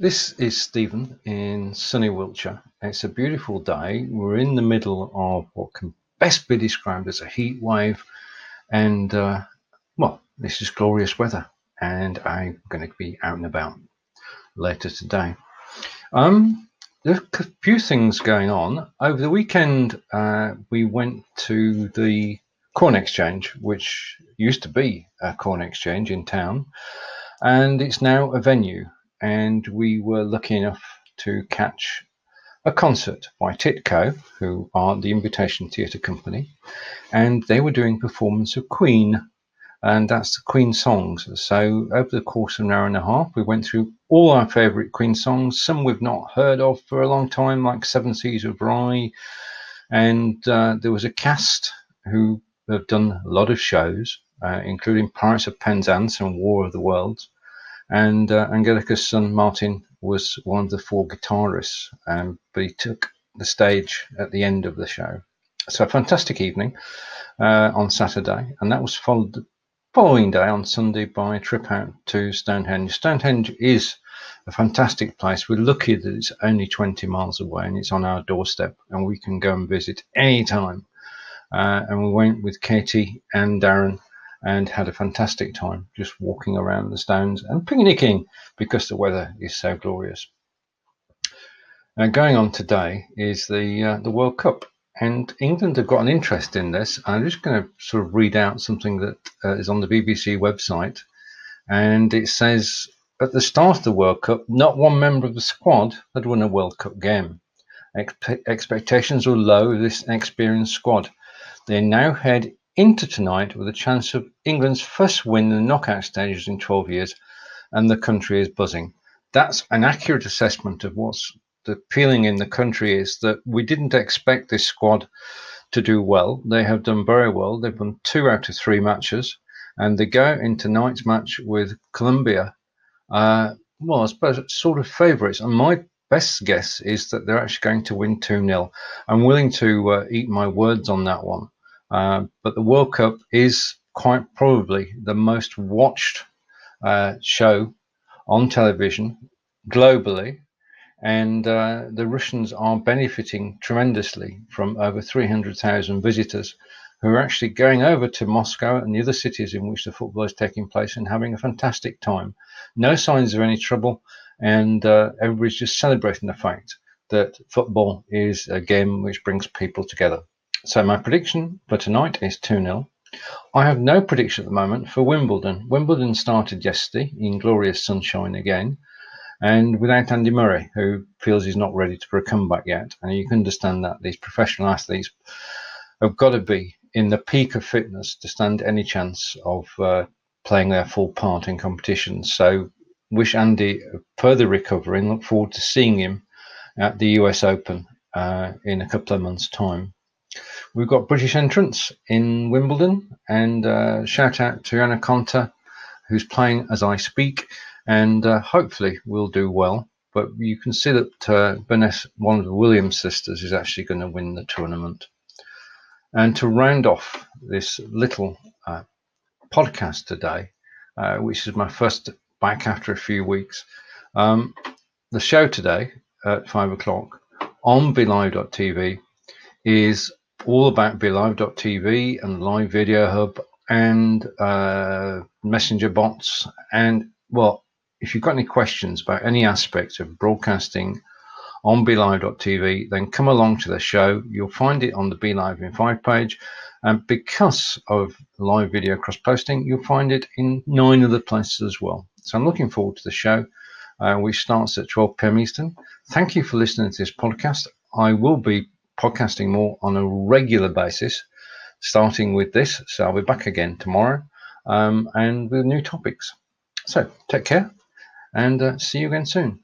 This is Stephen in sunny Wiltshire. It's a beautiful day. We're in the middle of what can best be described as a heat wave, and uh, well, this is glorious weather, and I'm going to be out and about later today. Um, there's a few things going on. Over the weekend, uh, we went to the Corn Exchange, which used to be a corn exchange in town, and it's now a venue and we were lucky enough to catch a concert by Titco, who are the Invitation Theatre Company, and they were doing performance of Queen, and that's the Queen songs. So over the course of an hour and a half, we went through all our favourite Queen songs, some we've not heard of for a long time, like Seven Seas of Rhye, and uh, there was a cast who have done a lot of shows, uh, including Pirates of Penzance and War of the Worlds and uh, Angelica's son Martin was one of the four guitarists, um, but he took the stage at the end of the show. So a fantastic evening uh, on Saturday, and that was followed the following day on Sunday by a trip out to Stonehenge. Stonehenge is a fantastic place. We're lucky that it's only 20 miles away and it's on our doorstep, and we can go and visit anytime. Uh, and we went with Katie and Darren and had a fantastic time just walking around the stones and picnicking because the weather is so glorious. Now, going on today is the uh, the World Cup, and England have got an interest in this. I'm just going to sort of read out something that uh, is on the BBC website, and it says at the start of the World Cup, not one member of the squad had won a World Cup game. Expe- expectations were low of this experienced squad. They now head into tonight with a chance of England's first win in the knockout stages in 12 years, and the country is buzzing. That's an accurate assessment of what's the feeling in the country is that we didn't expect this squad to do well. They have done very well. They've won two out of three matches, and they go into tonight's match with Colombia. Uh, well, I suppose sort of favourites. And my best guess is that they're actually going to win 2 0. I'm willing to uh, eat my words on that one. Uh, but the World Cup is quite probably the most watched uh, show on television globally, and uh, the Russians are benefiting tremendously from over 300,000 visitors who are actually going over to Moscow and the other cities in which the football is taking place and having a fantastic time. No signs of any trouble, and uh, everybody's just celebrating the fact that football is a game which brings people together. So my prediction for tonight is 2 0. I have no prediction at the moment for Wimbledon. Wimbledon started yesterday in glorious sunshine again, and without Andy Murray, who feels he's not ready for a comeback yet. And you can understand that these professional athletes have got to be in the peak of fitness to stand any chance of uh, playing their full part in competitions. So, wish Andy further recovery and look forward to seeing him at the US Open uh, in a couple of months' time. We've got British entrants in Wimbledon, and uh, shout out to Anna Konta, who's playing as I speak, and uh, hopefully will do well. But you can see that uh, one of the Williams sisters, is actually going to win the tournament. And to round off this little uh, podcast today, uh, which is my first back after a few weeks, um, the show today at five o'clock on BeLive.tv is all about BeLive.tv and Live Video Hub and uh, messenger bots. And well, if you've got any questions about any aspect of broadcasting on BeLive.tv, then come along to the show. You'll find it on the BeLive in five page. And because of live video cross posting, you'll find it in nine other places as well. So I'm looking forward to the show, uh, which starts at 12 p.m. Eastern. Thank you for listening to this podcast. I will be podcasting more on a regular basis, starting with this. So I'll be back again tomorrow um, and with new topics. So take care and uh, see you again soon.